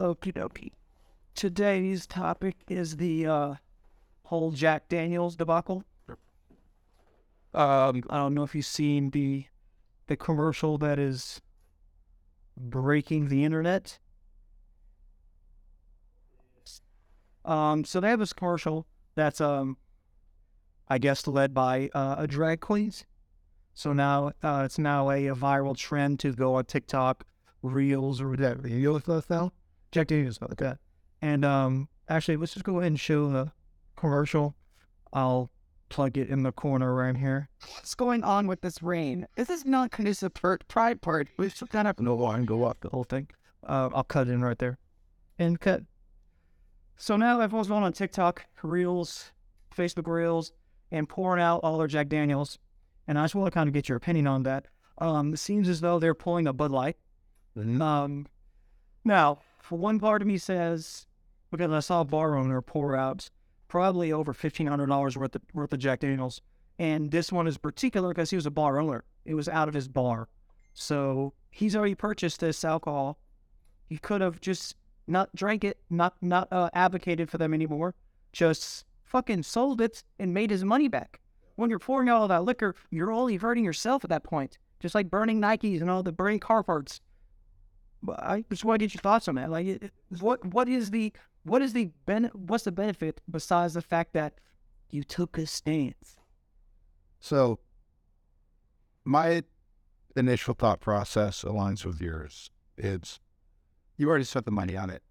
Okie dokie. Today's topic is the uh, whole Jack Daniels debacle. Um, I don't know if you've seen the the commercial that is breaking the internet. Um, so they have this commercial that's um, I guess led by uh, a drag queens. So now uh, it's now a, a viral trend to go on TikTok, Reels or whatever. Know what now? Jack Daniels like that. And um, actually, let's just go ahead and show the commercial. I'll plug it in the corner around here. What's going on with this rain? This is not conducive for pride party. We should kind of No line, go up the whole thing. Uh, I'll cut in right there. And cut. So now everyone's going on TikTok, Reels, Facebook Reels, and pouring out all their Jack Daniels. And I just want to kind of get your opinion on that. Um, it seems as though they're pulling a Bud Light. Um, now, for one part of me says, because I saw a bar owner pour out probably over fifteen hundred dollars worth of worth of Jack Daniels, and this one is particular because he was a bar owner. It was out of his bar, so he's already purchased this alcohol. He could have just not drank it, not not uh, advocated for them anymore. Just fucking sold it and made his money back. When you're pouring all that liquor, you're only hurting yourself at that point. Just like burning Nikes and all the burning car parts. But I just want to get your thoughts on that. Like, what what is the what is the ben, What's the benefit besides the fact that you took a stance? So, my initial thought process aligns with yours. It's you already spent the money on it.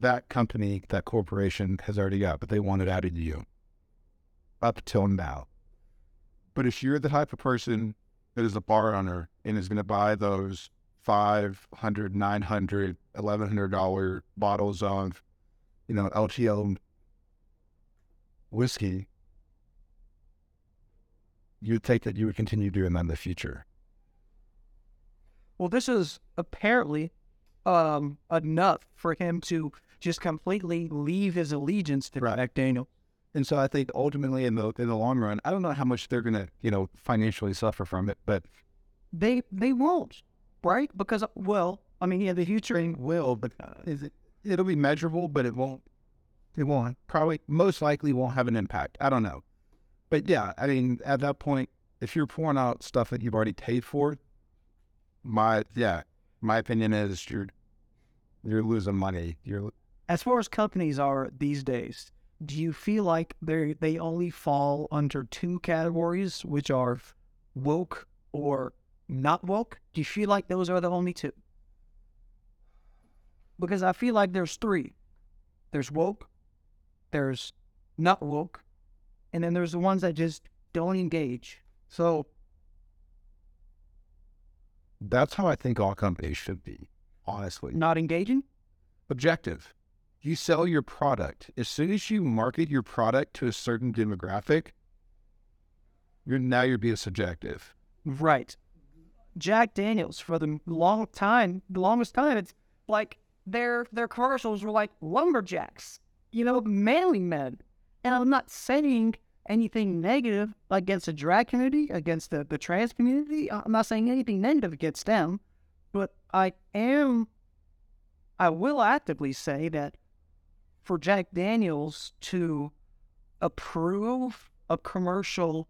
That company, that corporation has already got, but they want it out of you up till now. But if you're the type of person that is a bar owner and is going to buy those 500 900 $1,100 bottles of, you know, LTL whiskey, you'd think that you would continue doing that in the future. Well, this is apparently um, enough for him to just completely leave his allegiance to Right. Jack Daniel. And so I think ultimately in the in the long run, I don't know how much they're gonna, you know, financially suffer from it, but They they won't, right? Because well, I mean, yeah, the future will, but uh, is it it'll be measurable, but it won't it won't probably most likely won't have an impact. I don't know. But yeah, I mean at that point, if you're pouring out stuff that you've already paid for, my yeah, my opinion is you're you're losing money. You're as far as companies are these days, do you feel like they they only fall under two categories, which are woke or not woke? Do you feel like those are the only two? Because I feel like there's three. There's woke, there's not woke, and then there's the ones that just don't engage. So that's how I think all companies should be, honestly. not engaging? objective. You sell your product. As soon as you market your product to a certain demographic, you're now you're being subjective. Right. Jack Daniels for the long time, the longest time, it's like their their commercials were like lumberjacks, you know, manly men. And I'm not saying anything negative against the drag community, against the, the trans community. I'm not saying anything negative against them, but I am I will actively say that for Jack Daniels to approve a commercial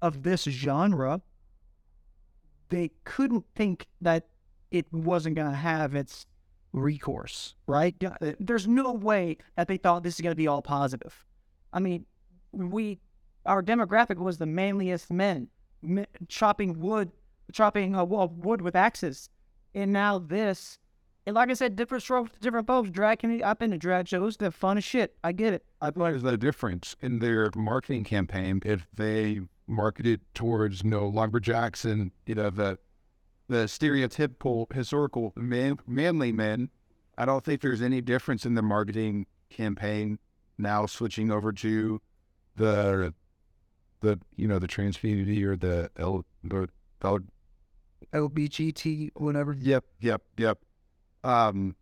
of this genre, they couldn't think that it wasn't going to have its recourse, right? Yeah, uh, There's no way that they thought this is going to be all positive. I mean, we, our demographic was the manliest men, me- chopping wood, chopping uh, wo- wood with axes, and now this. And like I said, different strokes, different folks. Drag community. I've been to drag shows. They're fun as shit. I get it. I feel like there's a difference in their marketing campaign if they marketed towards you know lumberjacks and you know the the stereotypical historical man, manly men. I don't think there's any difference in the marketing campaign now switching over to the the you know the trans community or the L, the LBGT, whatever. Yep, yep, yep. Um,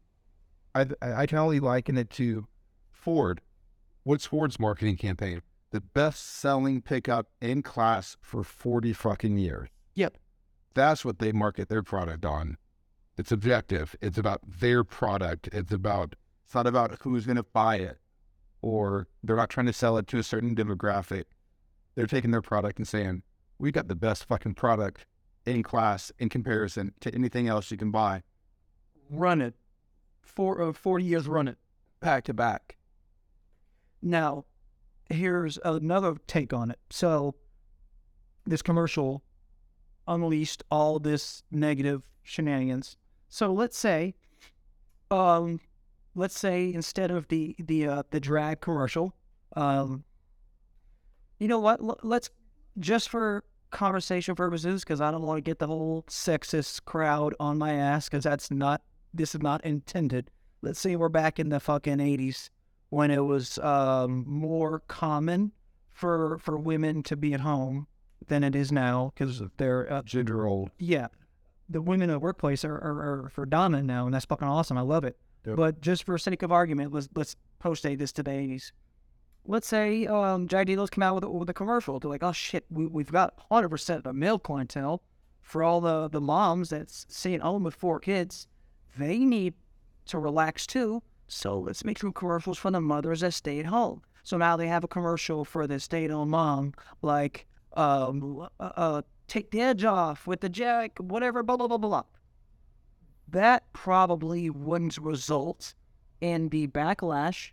I I can only liken it to Ford. What's Ford's marketing campaign? the best selling pickup in class for 40 fucking years. Yep. That's what they market their product on. It's objective. It's about their product. It's about It's not about who's going to buy it or they're not trying to sell it to a certain demographic. They're taking their product and saying, we got the best fucking product in class in comparison to anything else you can buy. Run it. For uh, 40 years, run it. Back to back. Now, here's another take on it. So, this commercial unleashed all this negative shenanigans. So let's say, um, let's say instead of the the uh, the drag commercial, um, you know what? L- let's just for conversation purposes, because I don't want to get the whole sexist crowd on my ass, because that's not this is not intended. Let's say we're back in the fucking eighties when it was um, more common for for women to be at home than it is now because they're uh, Gender old. yeah, the women in the workplace are, are, are predominant now, and that's fucking awesome. I love it. Yep. But just for sake of argument, let's let's post date this to. Let's say um, Jack Daniels come out with a, with a commercial. They're like, oh shit, we, we've got hundred percent of the male clientele for all the the moms that's staying home with four kids. They need to relax too. So let's make some commercials for the mothers that stay at home. So now they have a commercial for the stay at home mom, like um, uh, uh, take the edge off with the jack, whatever, blah, blah, blah, blah. That probably wouldn't result in the backlash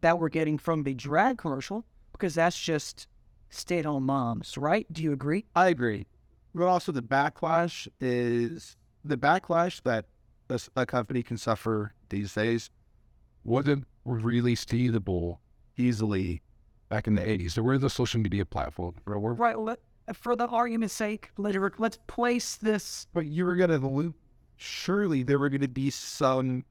that we're getting from the drag commercial because that's just stay at home moms, right? Do you agree? I agree. But also the backlash is the backlash that this, a company can suffer these days wasn't really seeable easily back in the 80s. There were the social media platform. We're, Right. Let, for the argument's sake, let, let's place this. But you were gonna loop. Surely there were gonna be some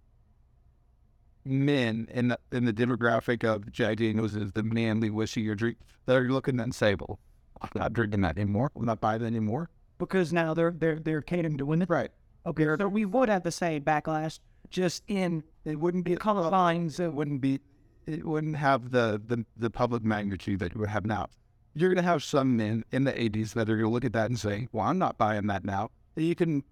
men in the, in the demographic of Jack Daniels is the manly whiskey you drink that are looking and say, "Well, I'm not drinking that anymore. I'm not buying that anymore." because now they're they're they're catering to women. Right. Okay, so we would have the same backlash, just in It wouldn't be confines It wouldn't be. It wouldn't have the the, the public magnitude that you would have now. You're gonna have some men in the '80s that are gonna look at that and say, "Well, I'm not buying that now." You can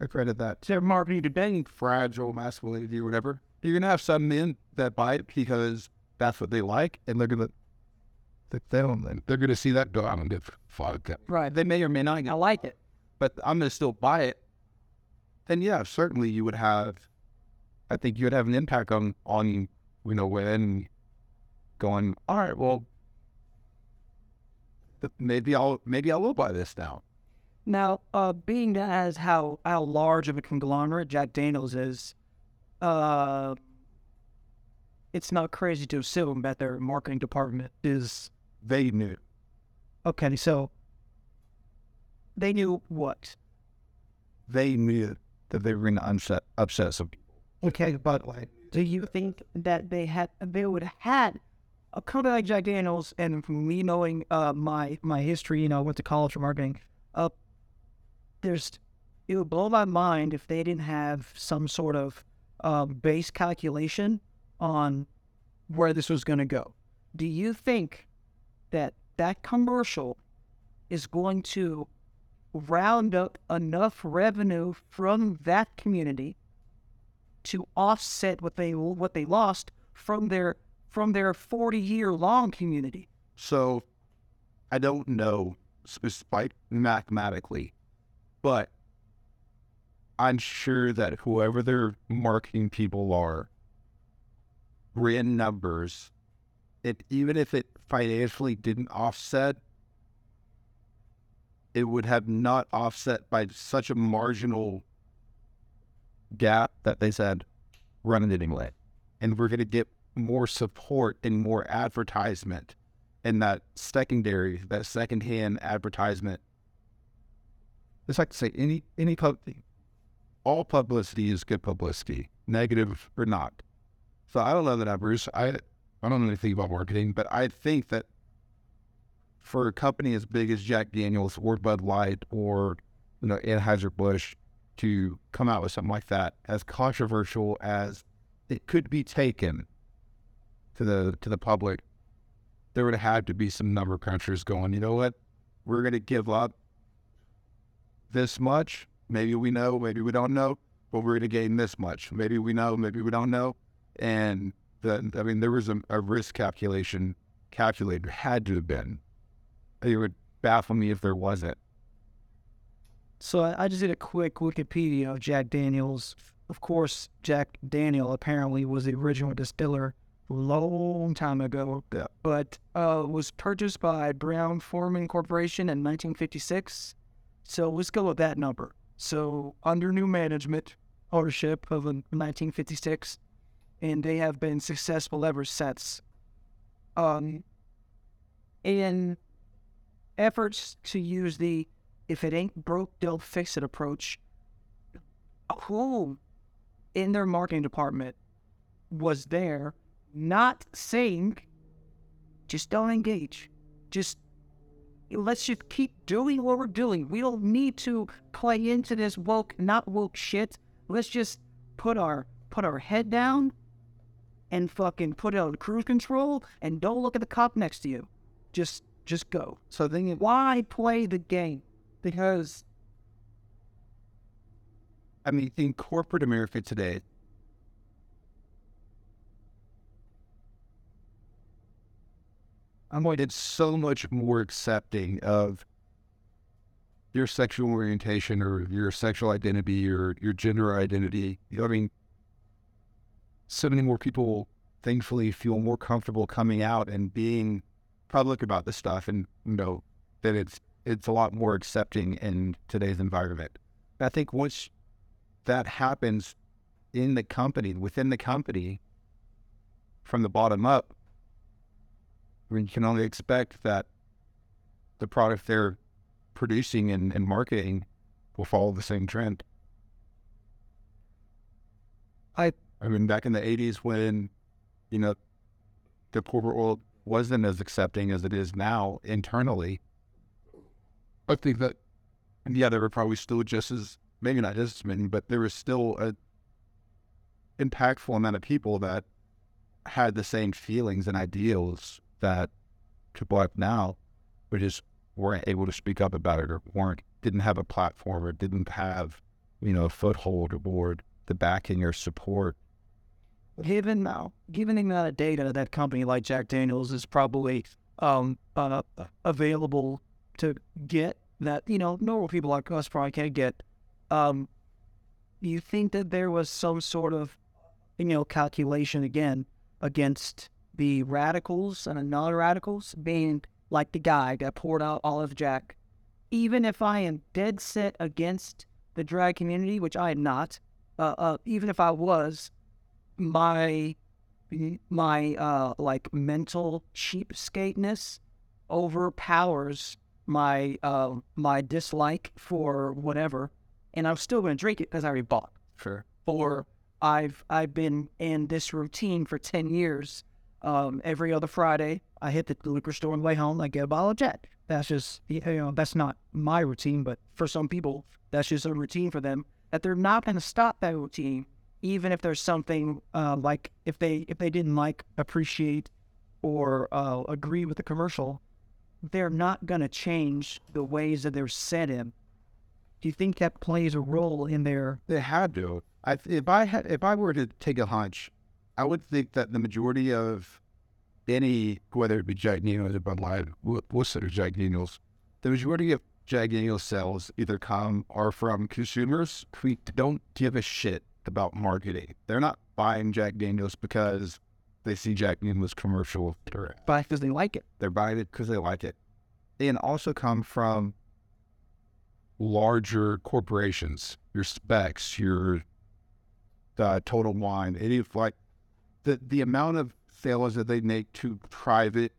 accredit that their marketing today. fragile masculinity or whatever. You're gonna have some men that buy it because that's what they like, and they're gonna that they don't, they're going to see that and get fucked up. Right. They may or may not, I like it. but I'm gonna still buy it. Then yeah, certainly you would have. I think you would have an impact on on you know when going. All right, well, maybe I'll maybe I will buy this now. Now, uh, being as how how large of a conglomerate Jack Daniels is, uh, it's not crazy to assume that their marketing department is They knew. okay. So they knew what? They knew that they were going to upset upset some people. Okay, but do you think that they had they would have had a company like Jack Daniels and from me knowing uh my my history, you know, I went to college for marketing, uh there's it would blow my mind if they didn't have some sort of um, base calculation on where this was going to go. Do you think that that commercial is going to round up enough revenue from that community to offset what they what they lost from their from their 40 year long community. So I don't know spec- mathematically, but I'm sure that whoever their marketing people are ran numbers. It even if it financially didn't offset, it would have not offset by such a marginal gap that they said run it anyway. And we're gonna get more support and more advertisement in that secondary, that secondhand advertisement. It's like to say any any pub, all publicity is good publicity, negative or not. So I don't know the numbers. I I don't know anything about marketing, but I think that for a company as big as Jack Daniels or Bud Light or you know Anheuser Busch to come out with something like that, as controversial as it could be taken to the to the public, there would have to be some number crunchers going. You know what? We're going to give up this much. Maybe we know, maybe we don't know, but we're going to gain this much. Maybe we know, maybe we don't know. And the, I mean, there was a, a risk calculation calculator had to have been. It would baffle me if there wasn't. So I, I just did a quick Wikipedia of Jack Daniels. Of course, Jack Daniel apparently was the original distiller a long time ago, but uh, was purchased by Brown Forman Corporation in 1956. So let's go with that number. So under new management ownership of 1956, and they have been successful ever since. Um, in efforts to use the if it ain't broke, don't fix it approach. Who in their marketing department was there not saying, just don't engage. Just let's just keep doing what we're doing. We don't need to play into this woke, not woke shit. Let's just put our put our head down and fucking put it on cruise control and don't look at the cop next to you. Just just go. So the thing Why play the game? Because I mean, in corporate America today, I'm going it's so much more accepting of your sexual orientation or your sexual identity or your gender identity. I mean, so many more people, thankfully, feel more comfortable coming out and being public about this stuff, and you know that it's it's a lot more accepting in today's environment. I think once that happens in the company, within the company, from the bottom up, I mean, you can only expect that the product they're producing and, and marketing will follow the same trend. I- I mean, back in the 80s when, you know, the corporate world wasn't as accepting as it is now internally, I think that, and yeah, there were probably still just as, maybe not just as many, but there was still a impactful amount of people that had the same feelings and ideals that people have now, but just weren't able to speak up about it or weren't, didn't have a platform or didn't have, you know, a foothold or the backing or support. given now, given the amount of data that company like Jack Daniels is probably um uh, available to get that you know normal people like us probably can't get, um, you think that there was some sort of you know calculation again against the radicals and the non-radicals being like the guy that poured out Olive Jack, even if I am dead set against the drag community, which I am not, uh, uh, even if I was, my my uh like mental cheapskateness overpowers my uh my dislike for whatever and i'm still going to drink it because i already bought. Sure. or i've i've been in this routine for 10 years. Um every other friday i hit the liquor store on the way home i get a bottle of jack. That's just you know that's not my routine but for some people that's just a routine for them that they're not going to stop that routine even if there's something uh, like if they if they didn't like appreciate or uh, agree with the commercial they're not going to change the ways that they're set in do you think that plays a role in their They had to. I, if I had, if I were to take a hunch, I would think that the majority of any, whether it be Jack Daniels or Bud Light, we'll, Jack Daniels, the majority of Jack Daniels sales either come are from consumers who don't give a shit about marketing. They're not buying Jack Daniels because they see Jack Daniels commercial. Or buy because they like it they're buying it because they like it. And also come from larger corporations, your Spec's, your uh, Total Wine, any like the the amount of sales that they make to private,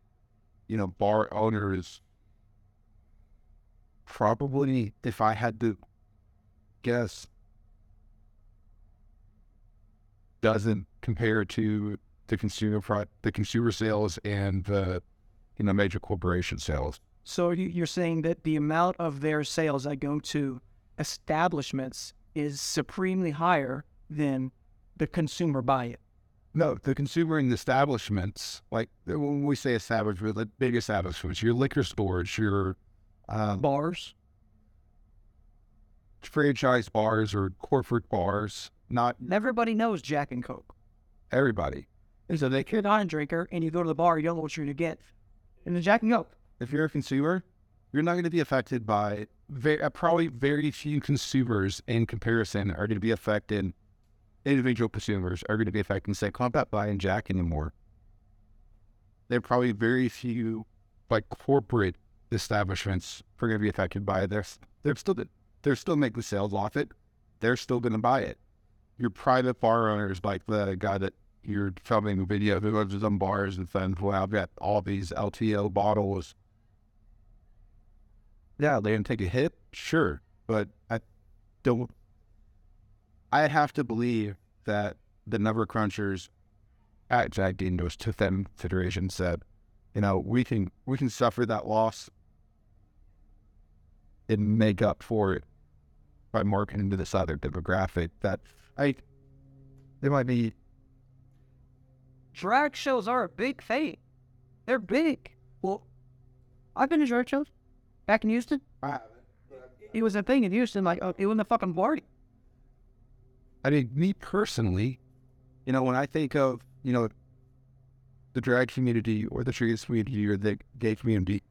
you know, bar owners. Probably, if I had to guess, doesn't compare to the consumer pro- the consumer sales and the you know major corporation sales. So you- you're saying that the amount of their sales that go to establishments is supremely higher than the consumer buy it. No, the consumer in the establishments, like when we say establishment, the big establishments, your liquor stores, your uh, Bars. franchise bars or corporate bars, not Everybody knows Jack and Coke. everybody. And so they you're not a drinker and you go to the bar, you don't know what you're gonna get. And the jacking up. If you're a consumer, you're not going to be affected by very, uh, probably very few consumers in comparison are going to be affected. Individual consumers are going to be affected and say, "I'm not buying Jack anymore." There are probably very few, like corporate establishments, are going to be affected by this. They're still they're still making sales off it. They're still going to buy it. Your private bar owners, like the guy that you're filming a video who goes to some bars and says, "Well, I've got all these LTO bottles." Yeah, they're gonna take a hit, sure, but I don't. I have to believe that the number crunchers at Jack Daniels took that into consideration. Said, you know, we can we can suffer that loss and make up for it by marketing to this other demographic. That I, there might be Drag shows are a big thing. They're big. Well, I've been to drag shows back in Houston. I haven't. It was a thing in Houston, like uh, it was a fucking party. I mean, me personally, you know, when I think of, you know, the drag community or the trans community or the gay community,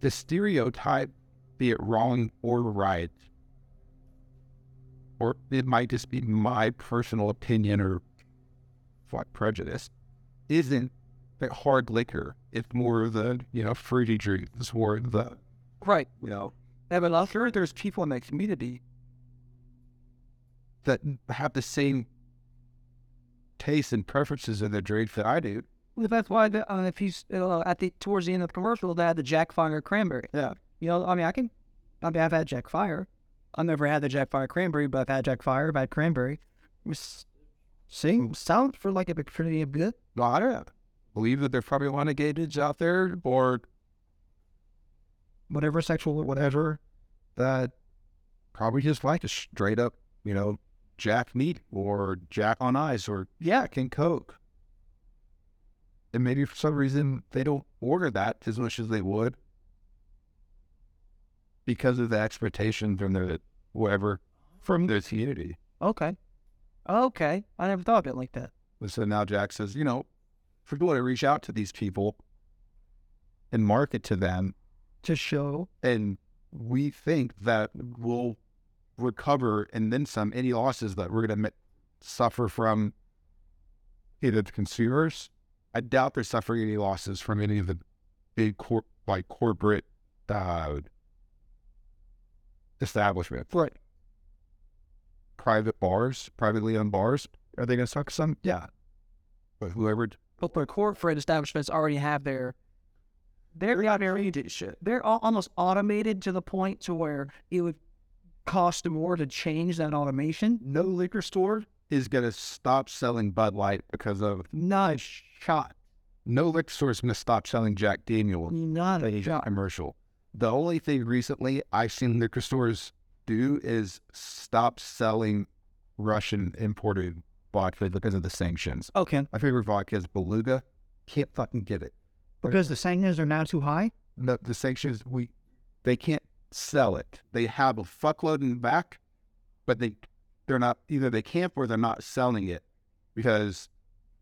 the stereotype, be it wrong or right, or it might just be my personal opinion or what prejudice, isn't the hard liquor. It's more the, you know, fruity drinks or the, Right. you know, Yeah, but I'm sure there's people in that community that have the same tastes and preferences in their drink that I do. Well, that's why the, uh, if he's uh, at the towards the end of the commercial, they had the Jack Fire cranberry. Yeah. You know, I mean, I can. I mean, I've had Jack Fire. I've never had the Jack Fire cranberry, but I've had Jack Fire. I've had cranberry. It was, sing sound for like a pretty good. No, I don't believe that there's probably a lot of gay dudes out there or whatever sexual or whatever that probably just like a straight up, you know, Jack neat or Jack on ice or Jack and Coke. And maybe for some reason they don't order that as much as they would because of the expectation from their whatever from their community. Okay. Okay. I never thought of it like that. So now Jack says, you know, for we want to reach out to these people and market to them, To show. and we think that we'll recover and then some any losses that we're going to suffer from either the consumers. I doubt they're suffering any losses from any of the big corp like corporate uh, establishments. Right. Private bars, privately owned bars, are they going to suck some? Yeah. But whoever But the corporate establishments already have their. They're out there shit. They're al- almost automated to the point to where it would cost more to change that automation. no liquor store is going to stop selling Bud Light because of Not a shot. no liquor store is going to stop selling Jack Daniel Not a a shot. commercial. The only thing recently I've seen liquor stores do is stop selling Russian imported vodka because of the sanctions. Okay. My favorite vodka is Beluga. Can't fucking get it. Because the sanctions are now too high? The, the sanctions we they can't sell it. They have a fuckload in the back, but they they're not either they can't or they're not selling it because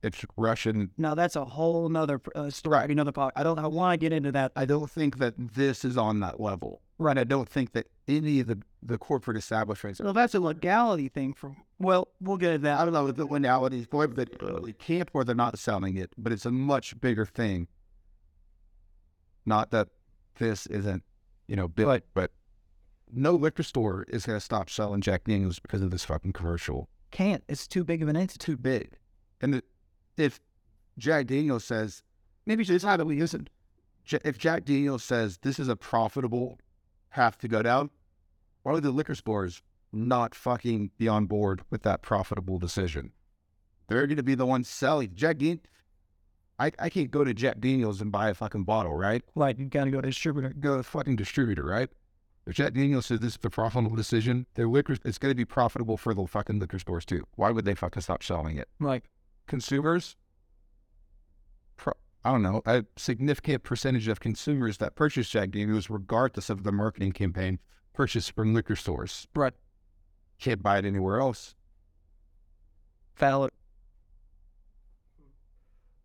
it's Russian No, that's a whole nother uh, story, another part. I don't I want to get into that. I don't think that this is on that level. Right. I don't think that any of the, the corporate establishments, Well, that's a legality thing. From well, we'll get into that. I don't know if the legality is whether they, they can't or they're not selling it, but it's a much bigger thing. Not that this isn't, you know, big, but no liquor store is going to stop selling Jack Daniels because of this fucking commercial. Can't. It's too big of an entity. Too big. And the, if Jack Daniels says, maybe it's not that we isn't. If Jack Daniels says this is a profitable path to go down, why would the liquor stores not fucking be on board with that profitable decision? They're going to be the ones selling. Jack Dan- I, I can't go to Jack Daniels and buy a fucking bottle, right? Like you gotta go to distributor. Go to fucking distributor, right? If Jack Daniels says this is a profitable decision, their liquor it's going to be profitable for the fucking liquor stores too. Why would they fucking stop selling it? Like Consumers, pro, I don't know, a significant percentage of consumers that purchase Jack Daniels, regardless of the marketing campaign, purchase from liquor stores. Right. Can't buy it anywhere else. valid.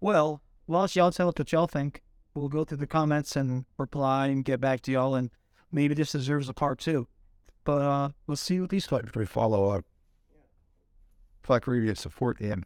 Well, whilst y'all tell us what y'all think, we'll go through the comments and reply and get back to y'all and maybe this deserves a part two. But uh let's see what these folks We follow up. Fuck reading support him.